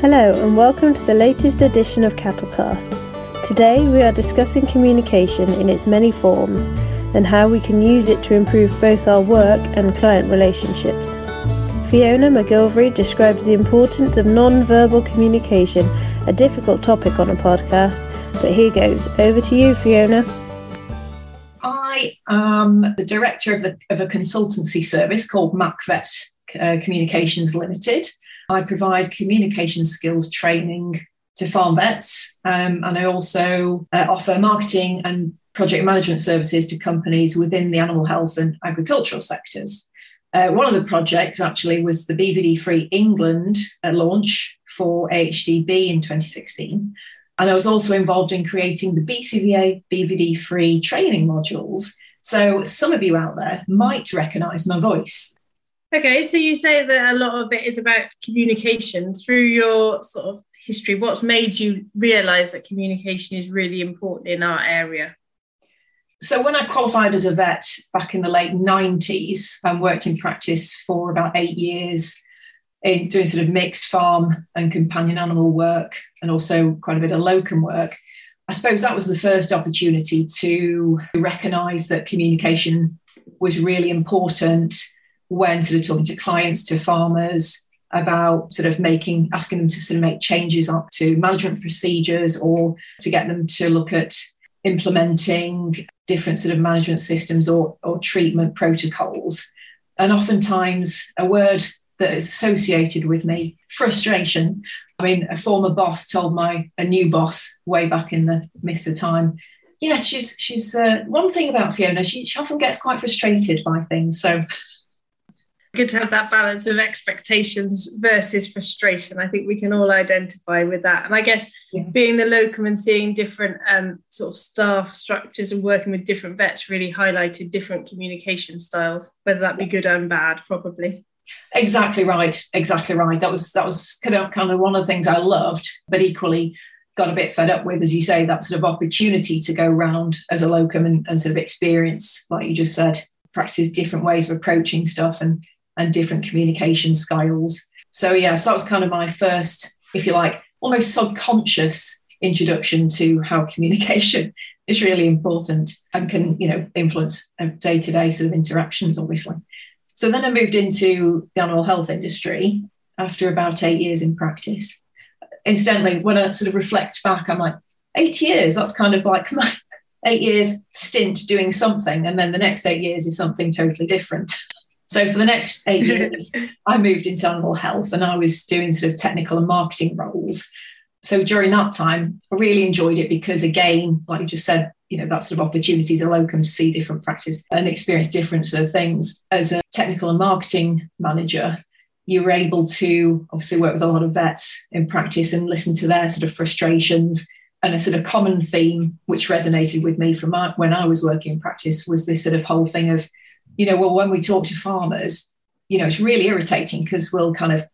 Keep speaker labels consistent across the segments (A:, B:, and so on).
A: Hello, and welcome to the latest edition of Cattlecast. Today we are discussing communication in its many forms and how we can use it to improve both our work and client relationships. Fiona MacGillivray describes the importance of non verbal communication, a difficult topic on a podcast. But here goes. Over to you, Fiona.
B: I am the director of, the, of a consultancy service called MacVet uh, Communications Limited. I provide communication skills training to farm vets, um, and I also uh, offer marketing and project management services to companies within the animal health and agricultural sectors. Uh, one of the projects actually was the BVD Free England uh, launch for AHDB in 2016. And I was also involved in creating the BCVA BVD Free training modules. So some of you out there might recognize my voice.
C: Okay, so you say that a lot of it is about communication. Through your sort of history, what's made you realize that communication is really important in our area?
B: So, when I qualified as a vet back in the late 90s and worked in practice for about eight years in doing sort of mixed farm and companion animal work and also quite a bit of locum work, I suppose that was the first opportunity to recognize that communication was really important when sort of talking to clients, to farmers about sort of making, asking them to sort of make changes up to management procedures or to get them to look at implementing different sort of management systems or, or treatment protocols. And oftentimes, a word that is associated with me frustration. I mean, a former boss told my a new boss way back in the midst of time. Yes, she's she's uh, one thing about Fiona. She, she often gets quite frustrated by things. So
C: good to have that balance of expectations versus frustration. I think we can all identify with that. And I guess yeah. being the locum and seeing different um, sort of staff structures and working with different vets really highlighted different communication styles, whether that be good and bad, probably.
B: Exactly right. Exactly right. That was that was kind of kind of one of the things I loved, but equally got a bit fed up with, as you say, that sort of opportunity to go around as a locum and, and sort of experience, like you just said, practice different ways of approaching stuff and and different communication styles. So, yeah, so that was kind of my first, if you like, almost subconscious introduction to how communication is really important and can, you know, influence day to day sort of interactions, obviously. So then I moved into the animal health industry after about eight years in practice. Incidentally, when I sort of reflect back, I'm like, eight years, that's kind of like my eight years stint doing something. And then the next eight years is something totally different. So for the next eight years, I moved into animal health and I was doing sort of technical and marketing roles. So during that time, I really enjoyed it because, again, like you just said, you know, that sort of opportunities are locum to see different practice and experience different sort of things. As a technical and marketing manager, you were able to obviously work with a lot of vets in practice and listen to their sort of frustrations. And a sort of common theme which resonated with me from my, when I was working in practice was this sort of whole thing of you know, well, when we talk to farmers, you know, it's really irritating because we'll kind of,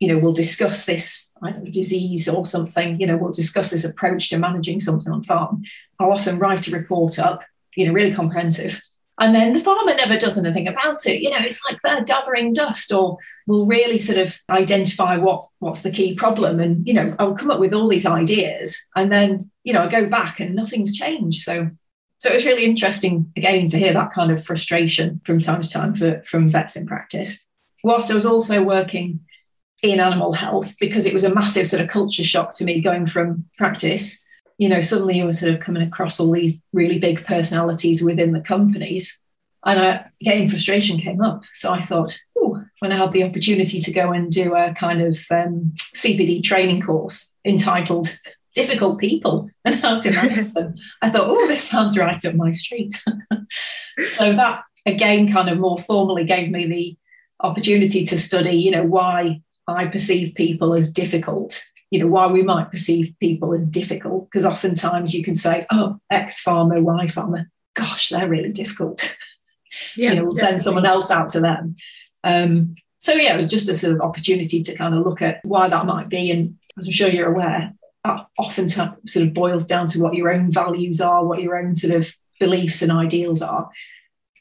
B: you know, we'll discuss this know, disease or something, you know, we'll discuss this approach to managing something on farm. I'll often write a report up, you know, really comprehensive. And then the farmer never does anything about it. You know, it's like they're gathering dust or will really sort of identify what what's the key problem. And, you know, I'll come up with all these ideas and then, you know, I go back and nothing's changed. So so it was really interesting again to hear that kind of frustration from time to time for, from vets in practice. Whilst I was also working in animal health, because it was a massive sort of culture shock to me going from practice, you know, suddenly you were sort of coming across all these really big personalities within the companies. And I, again, frustration came up. So I thought, oh, when I had the opportunity to go and do a kind of um, CPD training course entitled difficult people and how to manage them. I thought, oh, this sounds right up my street. so that again kind of more formally gave me the opportunity to study, you know, why I perceive people as difficult, you know, why we might perceive people as difficult. Because oftentimes you can say, oh, X farmer, Y farmer, gosh, they're really difficult. Yeah, you know, we'll send someone else out to them. Um, so yeah, it was just a sort of opportunity to kind of look at why that might be. And as I'm sure you're aware, often sort of boils down to what your own values are, what your own sort of beliefs and ideals are.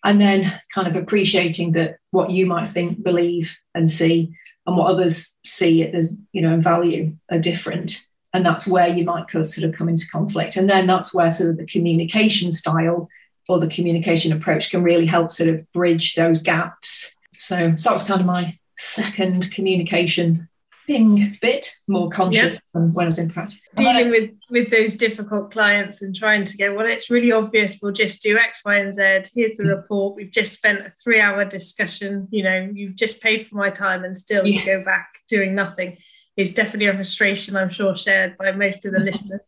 B: And then kind of appreciating that what you might think, believe, and see and what others see as, you know, value are different. And that's where you might sort of come into conflict. And then that's where sort of the communication style or the communication approach can really help sort of bridge those gaps. So, so that was kind of my second communication a bit more conscious yeah. than when I was in practice.
C: Dealing with with those difficult clients and trying to go, well, it's really obvious. We'll just do X, Y, and Z. Here's the mm. report. We've just spent a three hour discussion. You know, you've just paid for my time, and still yeah. you go back doing nothing. It's definitely a frustration, I'm sure, shared by most of the listeners.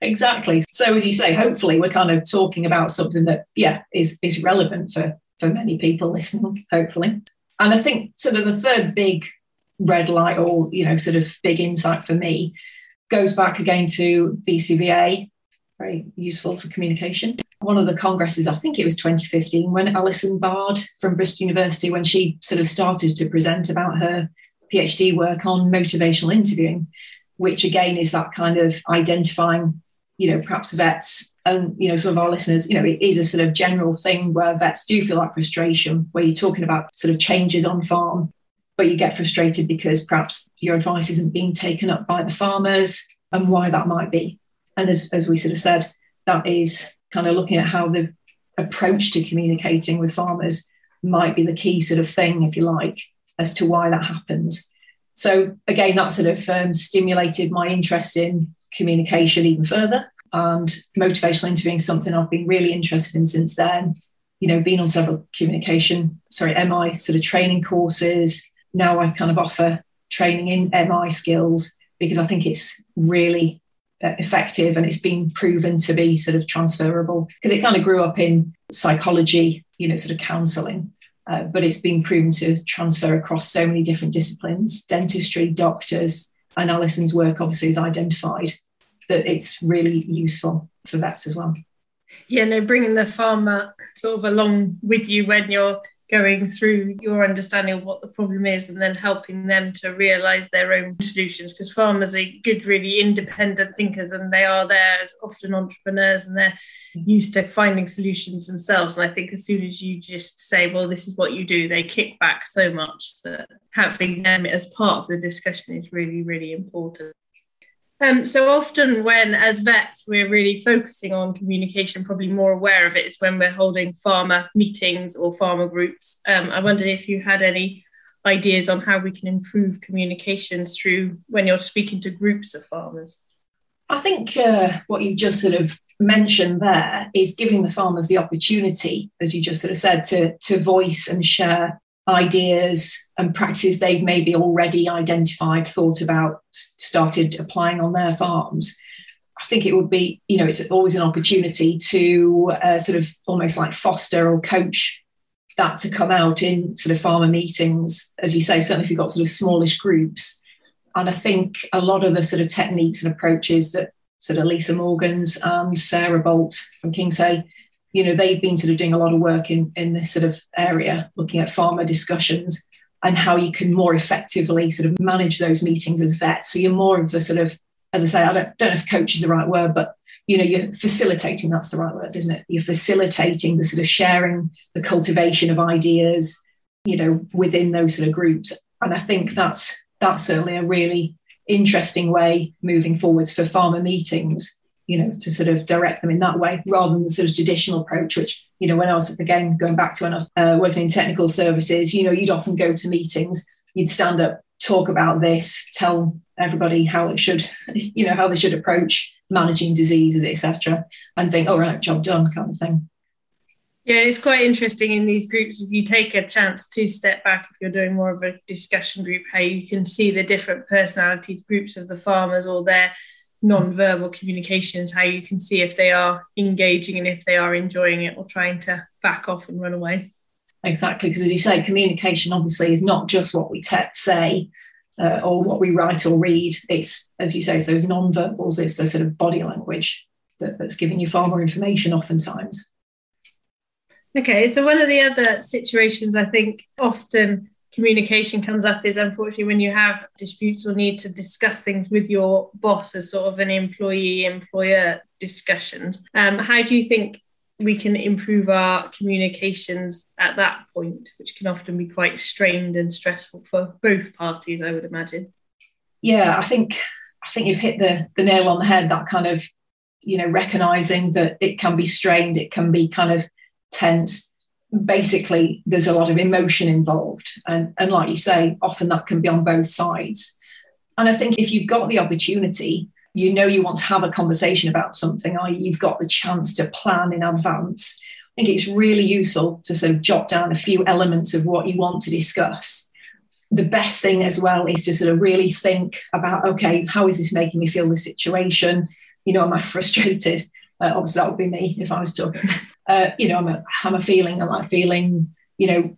B: Exactly. So as you say, hopefully we're kind of talking about something that, yeah, is is relevant for for many people listening. Hopefully. And I think sort of the third big red light or you know sort of big insight for me goes back again to BCVA, very useful for communication. One of the congresses, I think it was 2015, when Alison Bard from Bristol University, when she sort of started to present about her PhD work on motivational interviewing, which again is that kind of identifying, you know, perhaps vets and you know some of our listeners, you know, it is a sort of general thing where vets do feel like frustration, where you're talking about sort of changes on farm but you get frustrated because perhaps your advice isn't being taken up by the farmers and why that might be. And as, as we sort of said, that is kind of looking at how the approach to communicating with farmers might be the key sort of thing, if you like, as to why that happens. So again, that sort of um, stimulated my interest in communication even further. And motivational interviewing is something I've been really interested in since then. You know, been on several communication, sorry, MI sort of training courses, now I kind of offer training in MI skills because I think it's really uh, effective and it's been proven to be sort of transferable because it kind of grew up in psychology, you know, sort of counseling. Uh, but it's been proven to transfer across so many different disciplines dentistry, doctors. And Alison's work obviously has identified that it's really useful for vets as well.
C: Yeah, no, bringing the farmer sort of along with you when you're going through your understanding of what the problem is and then helping them to realize their own solutions because farmers are good really independent thinkers and they are there as often entrepreneurs and they're used to finding solutions themselves. And i think as soon as you just say well this is what you do they kick back so much that having them as part of the discussion is really really important um, so often, when as vets we're really focusing on communication, probably more aware of it is when we're holding farmer meetings or farmer groups. Um, I wondered if you had any ideas on how we can improve communications through when you're speaking to groups of farmers.
B: I think uh, what you just sort of mentioned there is giving the farmers the opportunity, as you just sort of said, to to voice and share ideas and practices they've maybe already identified, thought about, started applying on their farms. I think it would be, you know, it's always an opportunity to uh, sort of almost like foster or coach that to come out in sort of farmer meetings, as you say, certainly if you've got sort of smallish groups. And I think a lot of the sort of techniques and approaches that sort of Lisa Morgans and Sarah Bolt from Kingshay you know, they've been sort of doing a lot of work in, in this sort of area, looking at farmer discussions and how you can more effectively sort of manage those meetings as vets. So you're more of the sort of, as I say, I don't, don't know if coach is the right word, but you know, you're facilitating, that's the right word, isn't it? You're facilitating the sort of sharing, the cultivation of ideas, you know, within those sort of groups. And I think that's that's certainly a really interesting way moving forwards for farmer meetings you know, to sort of direct them in that way rather than the sort of traditional approach, which, you know, when I was, again, going back to when I was uh, working in technical services, you know, you'd often go to meetings, you'd stand up, talk about this, tell everybody how it should, you know, how they should approach managing diseases, etc., and think, oh, right, job done kind of thing.
C: Yeah, it's quite interesting in these groups if you take a chance to step back, if you're doing more of a discussion group, how you can see the different personalities, groups of the farmers or their non-verbal communications how you can see if they are engaging and if they are enjoying it or trying to back off and run away.
B: Exactly because as you say communication obviously is not just what we te- say uh, or what we write or read. It's as you say it's those non-verbals it's the sort of body language that, that's giving you far more information oftentimes.
C: Okay so one of the other situations i think often communication comes up is unfortunately when you have disputes or need to discuss things with your boss as sort of an employee employer discussions. Um, how do you think we can improve our communications at that point, which can often be quite strained and stressful for both parties, I would imagine.
B: Yeah, I think I think you've hit the the nail on the head. That kind of you know recognizing that it can be strained, it can be kind of tense. Basically, there's a lot of emotion involved, and and like you say, often that can be on both sides. And I think if you've got the opportunity you know you want to have a conversation about something, or you've got the chance to plan in advance. I think it's really useful to sort of jot down a few elements of what you want to discuss. The best thing as well is to sort of really think about okay, how is this making me feel the situation? You know, am I frustrated? Uh, obviously, that would be me if I was talking. Uh, you know, I'm i'm I feeling? Am I feeling, you know,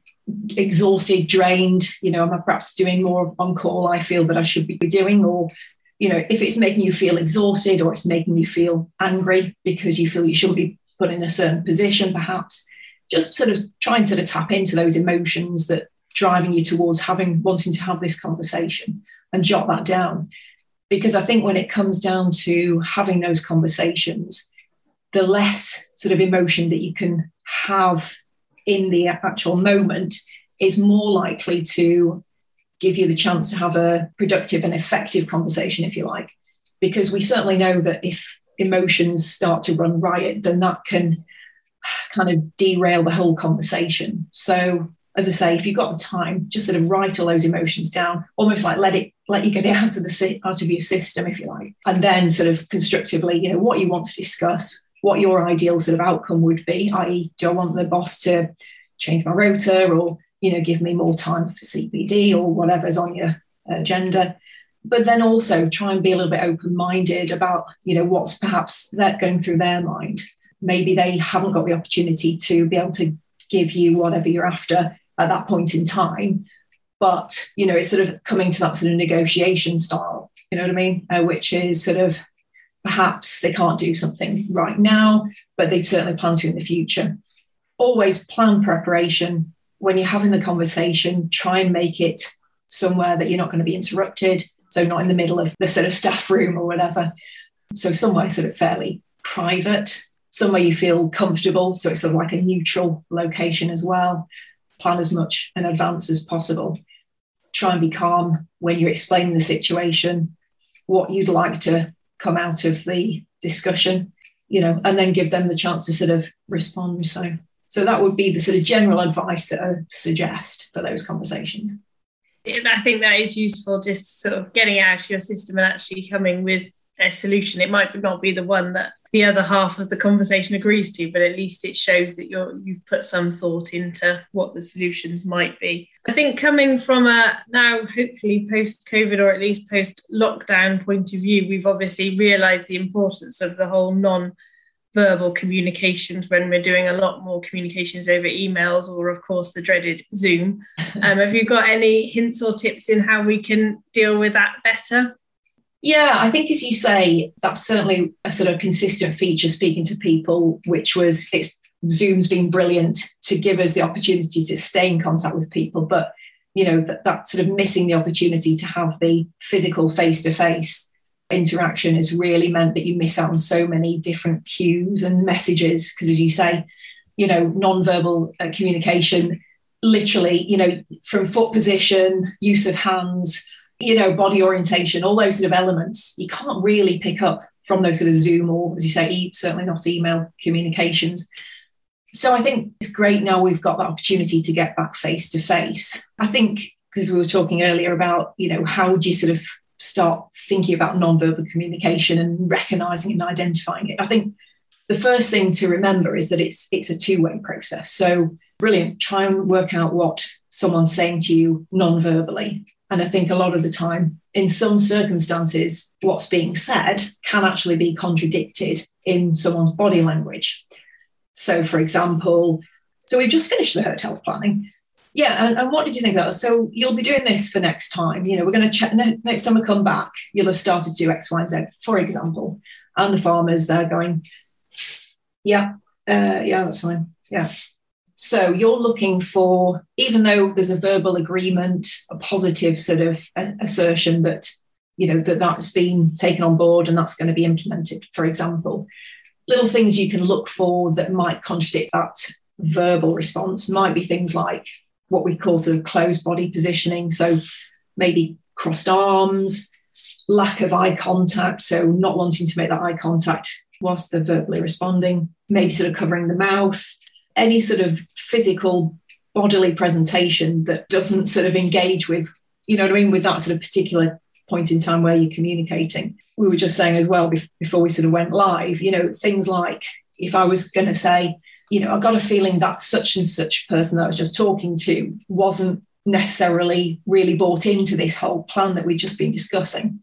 B: exhausted, drained? You know, am I perhaps doing more on call I feel that I should be doing? Or you know, if it's making you feel exhausted or it's making you feel angry because you feel you shouldn't be put in a certain position, perhaps, just sort of try and sort of tap into those emotions that driving you towards having wanting to have this conversation and jot that down. Because I think when it comes down to having those conversations, the less sort of emotion that you can have in the actual moment is more likely to give you the chance to have a productive and effective conversation, if you like. Because we certainly know that if emotions start to run riot, then that can kind of derail the whole conversation. So, as I say, if you've got the time, just sort of write all those emotions down, almost like let it let you get it out of the out of your system, if you like, and then sort of constructively, you know, what you want to discuss, what your ideal sort of outcome would be, i.e., do I want the boss to change my rota or you know, give me more time for CPD or whatever's on your agenda. But then also try and be a little bit open minded about, you know, what's perhaps that going through their mind. Maybe they haven't got the opportunity to be able to give you whatever you're after at that point in time. But, you know, it's sort of coming to that sort of negotiation style, you know what I mean? Uh, which is sort of perhaps they can't do something right now, but they certainly plan to in the future. Always plan preparation, when you're having the conversation, try and make it somewhere that you're not going to be interrupted. So, not in the middle of the sort of staff room or whatever. So, somewhere sort of fairly private, somewhere you feel comfortable. So, it's sort of like a neutral location as well. Plan as much in advance as possible. Try and be calm when you're explaining the situation, what you'd like to come out of the discussion, you know, and then give them the chance to sort of respond. So, so that would be the sort of general advice that I suggest for those conversations.
C: And I think that is useful, just sort of getting out of your system and actually coming with a solution. It might not be the one that the other half of the conversation agrees to, but at least it shows that you're you've put some thought into what the solutions might be. I think coming from a now hopefully post COVID or at least post lockdown point of view, we've obviously realised the importance of the whole non verbal communications when we're doing a lot more communications over emails or of course the dreaded zoom um, have you got any hints or tips in how we can deal with that better
B: yeah i think as you say that's certainly a sort of consistent feature speaking to people which was it's zoom's been brilliant to give us the opportunity to stay in contact with people but you know that, that sort of missing the opportunity to have the physical face to face interaction has really meant that you miss out on so many different cues and messages because as you say you know non-verbal uh, communication literally you know from foot position use of hands you know body orientation all those sort of elements you can't really pick up from those sort of zoom or as you say certainly not email communications so i think it's great now we've got that opportunity to get back face to face i think because we were talking earlier about you know how do you sort of start thinking about nonverbal communication and recognizing and identifying it. I think the first thing to remember is that it's it's a two-way process. So brilliant, try and work out what someone's saying to you non-verbally. And I think a lot of the time, in some circumstances, what's being said can actually be contradicted in someone's body language. So, for example, so we've just finished the herd health planning. Yeah and, and, what did you think of that? So you'll be doing this for next time. You know we're going to check ne- next time we come back you'll have started to do x y and z for example. And the farmers they're going yeah uh, yeah that's fine yeah so you're looking for even though there's a verbal agreement a positive sort of assertion that you know that that's been taken on board and that's going to be implemented for example little things you can look for that might contradict that verbal response might be things like what we call sort of closed body positioning. So maybe crossed arms, lack of eye contact. So not wanting to make that eye contact whilst they're verbally responding, maybe sort of covering the mouth, any sort of physical bodily presentation that doesn't sort of engage with, you know what I mean, with that sort of particular point in time where you're communicating. We were just saying as well before we sort of went live, you know, things like if I was going to say, you know, I got a feeling that such and such person that I was just talking to wasn't necessarily really bought into this whole plan that we've just been discussing.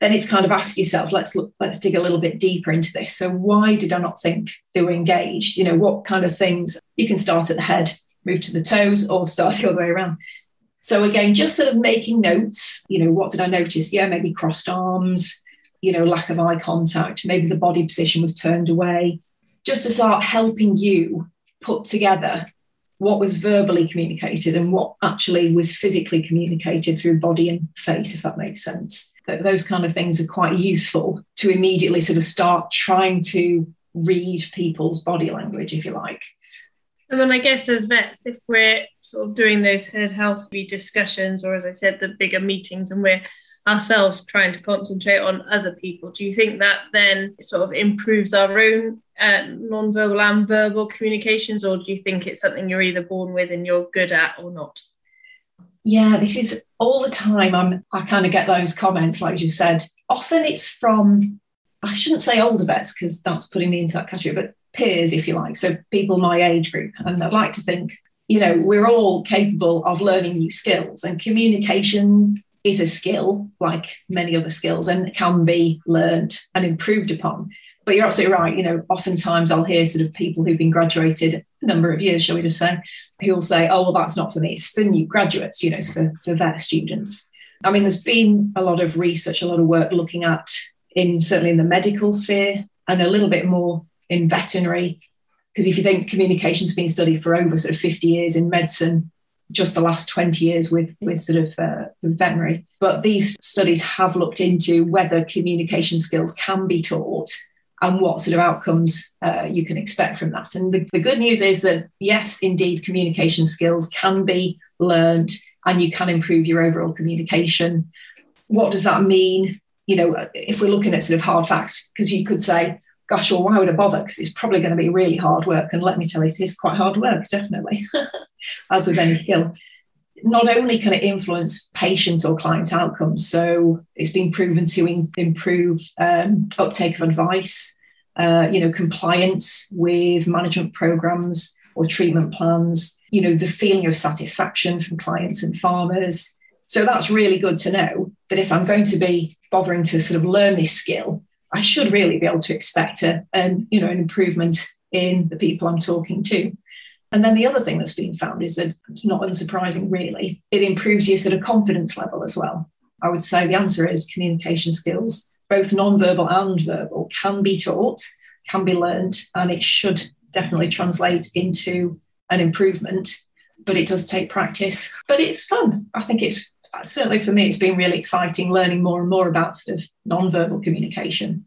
B: Then it's kind of ask yourself, let's look, let's dig a little bit deeper into this. So why did I not think they were engaged? You know, what kind of things you can start at the head, move to the toes, or start the other way around. So again, just sort of making notes, you know, what did I notice? Yeah, maybe crossed arms, you know, lack of eye contact, maybe the body position was turned away, just to start helping you put together what was verbally communicated and what actually was physically communicated through body and face, if that makes sense. Those kind of things are quite useful to immediately sort of start trying to read people's body language, if you like.
C: And then I guess as vets, if we're sort of doing those herd health discussions, or as I said, the bigger meetings, and we're ourselves trying to concentrate on other people, do you think that then sort of improves our own uh, non-verbal and verbal communications, or do you think it's something you're either born with and you're good at or not?
B: Yeah, this is all the time. I'm I kind of get those comments, like you said. Often it's from I shouldn't say older vets because that's putting me into that category, but peers, if you like, so people my age group. And I'd like to think, you know, we're all capable of learning new skills, and communication is a skill like many other skills and can be learned and improved upon. But you're absolutely right. You know, oftentimes I'll hear sort of people who've been graduated a number of years, shall we just say, who will say, oh, well, that's not for me. It's for new graduates, you know, it's for, for vet students. I mean, there's been a lot of research, a lot of work looking at in certainly in the medical sphere and a little bit more in veterinary. Because if you think communication's been studied for over sort of 50 years in medicine, just the last 20 years with, with sort of uh, veterinary. But these studies have looked into whether communication skills can be taught and what sort of outcomes uh, you can expect from that. And the, the good news is that, yes, indeed, communication skills can be learned and you can improve your overall communication. What does that mean? You know, if we're looking at sort of hard facts, because you could say, gosh, well, why would I bother? Because it's probably going to be really hard work. And let me tell you, it is quite hard work, definitely, as with any skill. Not only can it influence patient or client outcomes, so it's been proven to in, improve um, uptake of advice, uh, you know, compliance with management programs or treatment plans, you know, the feeling of satisfaction from clients and farmers. So that's really good to know. But if I'm going to be bothering to sort of learn this skill, I should really be able to expect a, you know, an improvement in the people I'm talking to. And then the other thing that's been found is that it's not unsurprising, really. It improves your sort of confidence level as well. I would say the answer is communication skills, both non-verbal and verbal, can be taught, can be learned, and it should definitely translate into an improvement. But it does take practice. But it's fun. I think it's certainly for me, it's been really exciting learning more and more about sort of non-verbal communication.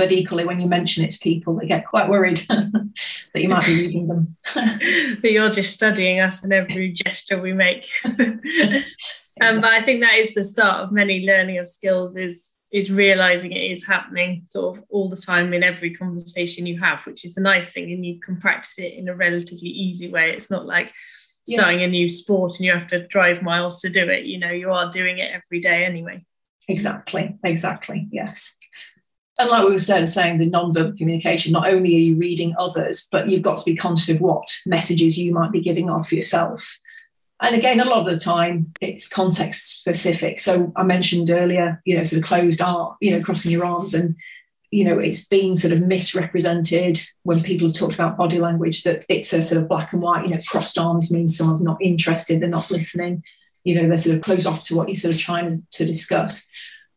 B: But equally, when you mention it to people, they get quite worried that you might be reading them.
C: that you're just studying us and every gesture we make. exactly. um, but I think that is the start of many learning of skills is is realizing it is happening sort of all the time in every conversation you have, which is the nice thing, and you can practice it in a relatively easy way. It's not like yeah. starting a new sport and you have to drive miles to do it. You know, you are doing it every day anyway.
B: Exactly, exactly, yes. And like we were saying, saying the non-verbal communication, not only are you reading others, but you've got to be conscious of what messages you might be giving off yourself. And again, a lot of the time it's context specific. So I mentioned earlier, you know, sort of closed art, you know, crossing your arms and you know, it's been sort of misrepresented when people have talked about body language that it's a sort of black and white, you know, crossed arms means someone's not interested, they're not listening, you know, they're sort of closed off to what you're sort of trying to discuss.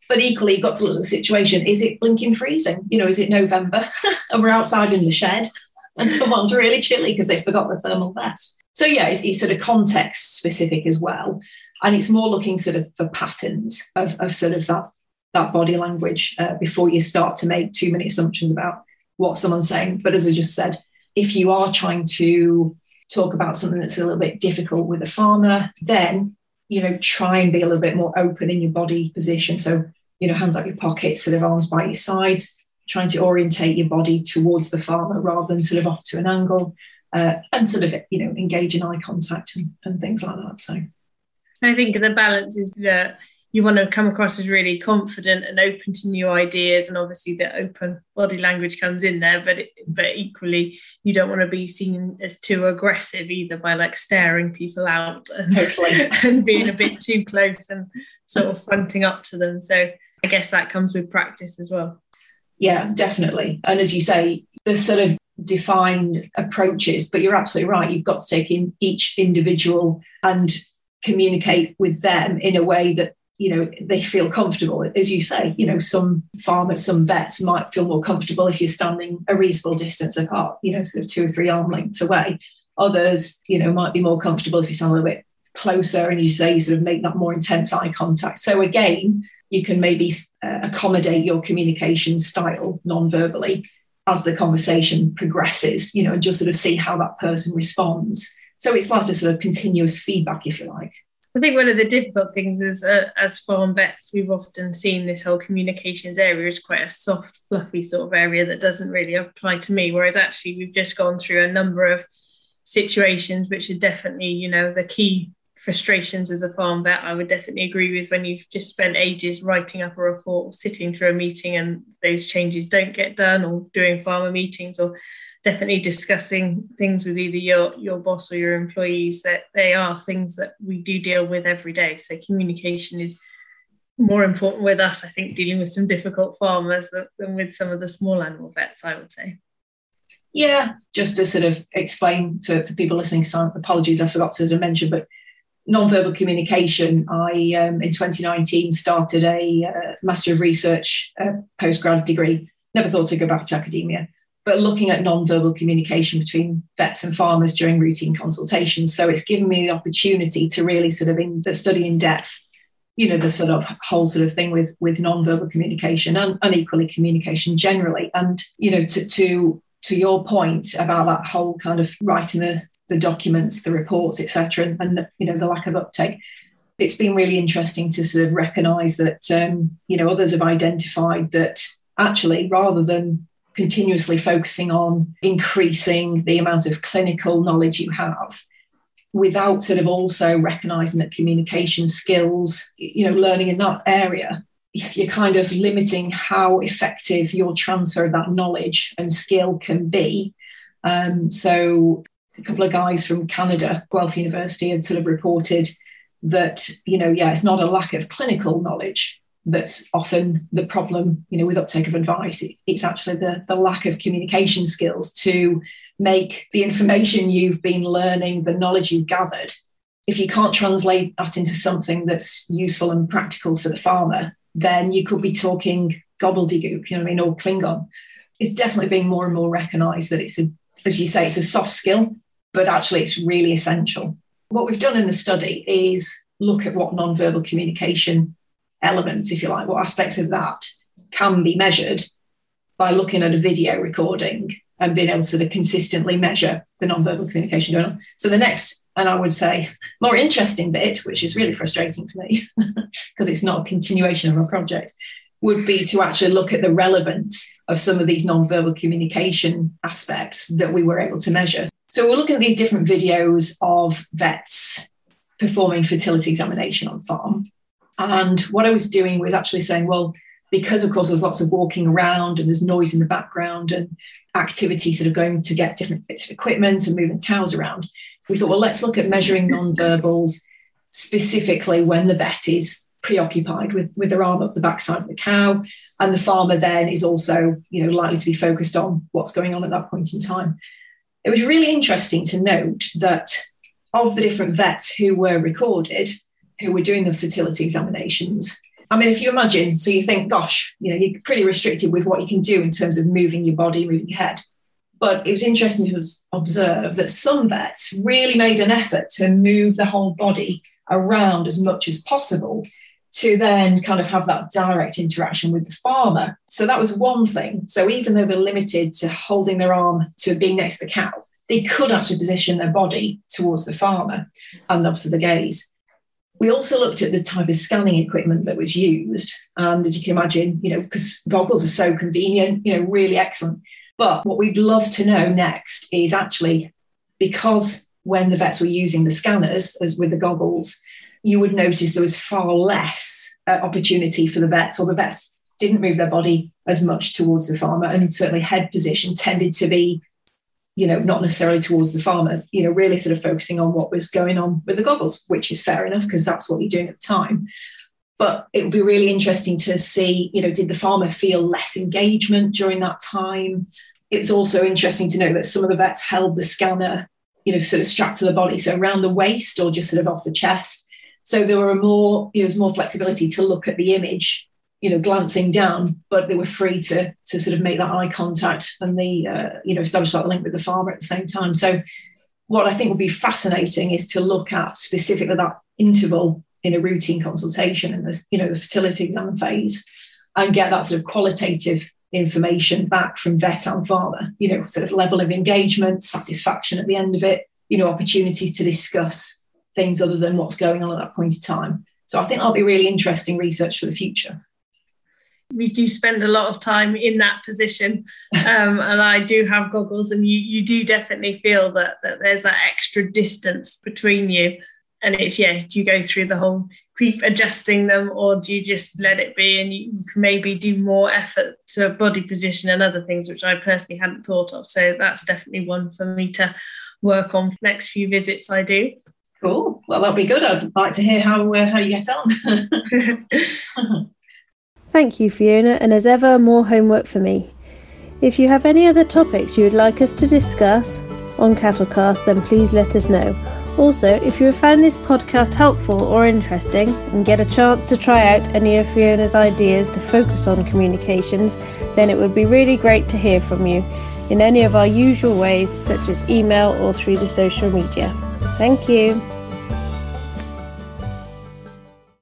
B: But equally, you've got to look at the situation. Is it blinking freezing? You know, is it November and we're outside in the shed and someone's really chilly because they forgot the thermal vest? So, yeah, it's, it's sort of context specific as well. And it's more looking sort of for patterns of, of sort of that that body language uh, before you start to make too many assumptions about what someone's saying. But as I just said, if you are trying to talk about something that's a little bit difficult with a farmer, then you know try and be a little bit more open in your body position. So you know, hands out your pockets, sort of arms by your sides, trying to orientate your body towards the farmer rather than sort of off to an angle, uh, and sort of you know engage in eye contact and, and things like that. So
C: I think the balance is that you want to come across as really confident and open to new ideas and obviously the open body language comes in there but but equally you don't want to be seen as too aggressive either by like staring people out and, and being a bit too close and sort of fronting up to them. So i guess that comes with practice as well.
B: Yeah definitely. And as you say the sort of defined approaches but you're absolutely right you've got to take in each individual and communicate with them in a way that you know they feel comfortable. As you say you know some farmers some vets might feel more comfortable if you're standing a reasonable distance apart you know sort of two or three arm lengths away. Others you know might be more comfortable if you stand a little bit closer and you say sort of make that more intense eye contact. So again you can maybe uh, accommodate your communication style non-verbally as the conversation progresses you know and just sort of see how that person responds. So it's like a sort of continuous feedback if you like
C: I think one of the difficult things is, uh, as farm vets, we've often seen this whole communications area as quite a soft, fluffy sort of area that doesn't really apply to me. Whereas actually, we've just gone through a number of situations which are definitely, you know, the key frustrations as a farm vet. I would definitely agree with when you've just spent ages writing up a report, or sitting through a meeting, and those changes don't get done, or doing farmer meetings, or definitely discussing things with either your your boss or your employees that they are things that we do deal with every day so communication is more important with us i think dealing with some difficult farmers than with some of the small animal vets i would say
B: yeah just to sort of explain for, for people listening so apologies i forgot to mention but non-verbal communication i um, in 2019 started a uh, master of research uh, postgrad degree never thought to go back to academia but looking at non-verbal communication between vets and farmers during routine consultations. So it's given me the opportunity to really sort of in the study in depth, you know, the sort of whole sort of thing with with non-verbal communication and, and equally communication generally. And you know, to to to your point about that whole kind of writing the the documents, the reports, etc., and, and you know the lack of uptake it's been really interesting to sort of recognize that um, you know others have identified that actually rather than continuously focusing on increasing the amount of clinical knowledge you have without sort of also recognizing that communication skills, you know, learning in that area, you're kind of limiting how effective your transfer of that knowledge and skill can be. Um, so a couple of guys from Canada, Guelph University, had sort of reported that, you know, yeah, it's not a lack of clinical knowledge, that's often the problem, you know, with uptake of advice. It's, actually the, the lack of communication skills to make the information you've been learning, the knowledge you've gathered, if you can't translate that into something that's useful and practical for the farmer, then you could be talking gobbledygook, you know what I mean, or Klingon. It's definitely being more and more recognized that it's a, as you say, it's a soft skill, but actually it's really essential. What we've done in the study is look at what nonverbal communication elements, if you like, what aspects of that can be measured by looking at a video recording and being able to sort of consistently measure the non-verbal communication going on. So the next, and I would say more interesting bit, which is really frustrating for me because it's not a continuation of a project, would be to actually look at the relevance of some of these non-verbal communication aspects that we were able to measure. So we're looking at these different videos of vets performing fertility examination on farm. And what I was doing was actually saying, well, because of course there's lots of walking around and there's noise in the background and activity sort of going to get different bits of equipment and moving cows around, we thought, well, let's look at measuring non-verbals specifically when the vet is preoccupied with, with their arm up the backside of the cow. And the farmer then is also, you know, likely to be focused on what's going on at that point in time. It was really interesting to note that of the different vets who were recorded, who were doing the fertility examinations. I mean, if you imagine, so you think, gosh, you know, you're pretty restricted with what you can do in terms of moving your body, moving your head. But it was interesting to observe that some vets really made an effort to move the whole body around as much as possible to then kind of have that direct interaction with the farmer. So that was one thing. So even though they're limited to holding their arm to being next to the cow, they could actually position their body towards the farmer and obviously the gaze. We also looked at the type of scanning equipment that was used. And as you can imagine, you know, because goggles are so convenient, you know, really excellent. But what we'd love to know next is actually because when the vets were using the scanners as with the goggles, you would notice there was far less uh, opportunity for the vets, or the vets didn't move their body as much towards the farmer, and certainly head position tended to be, you know, not necessarily towards the farmer, you know, really sort of focusing on what was going on with the goggles, which is fair enough because that's what you're doing at the time. But it would be really interesting to see, you know, did the farmer feel less engagement during that time? It's also interesting to know that some of the vets held the scanner, you know, sort of strapped to the body, so around the waist or just sort of off the chest so there were more, you know, was more flexibility to look at the image, you know, glancing down, but they were free to to sort of make that eye contact and the, uh, you know, establish that link with the farmer at the same time. So what I think would be fascinating is to look at specifically that interval in a routine consultation and the, you know, the fertility exam phase and get that sort of qualitative information back from vet and farmer, you know, sort of level of engagement, satisfaction at the end of it, you know, opportunities to discuss things other than what's going on at that point in time. So I think that'll be really interesting research for the future.
C: We do spend a lot of time in that position, um, and I do have goggles, and you you do definitely feel that that there's that extra distance between you, and it's yeah, do you go through the whole keep adjusting them, or do you just let it be, and you can maybe do more effort to body position and other things, which I personally hadn't thought of. So that's definitely one for me to work on next few visits I do.
B: Cool. Well, that'll be good. I'd like to hear how uh, how you get on.
A: Thank you, Fiona, and as ever, more homework for me. If you have any other topics you would like us to discuss on Cattlecast, then please let us know. Also, if you have found this podcast helpful or interesting and get a chance to try out any of Fiona's ideas to focus on communications, then it would be really great to hear from you in any of our usual ways, such as email or through the social media. Thank you.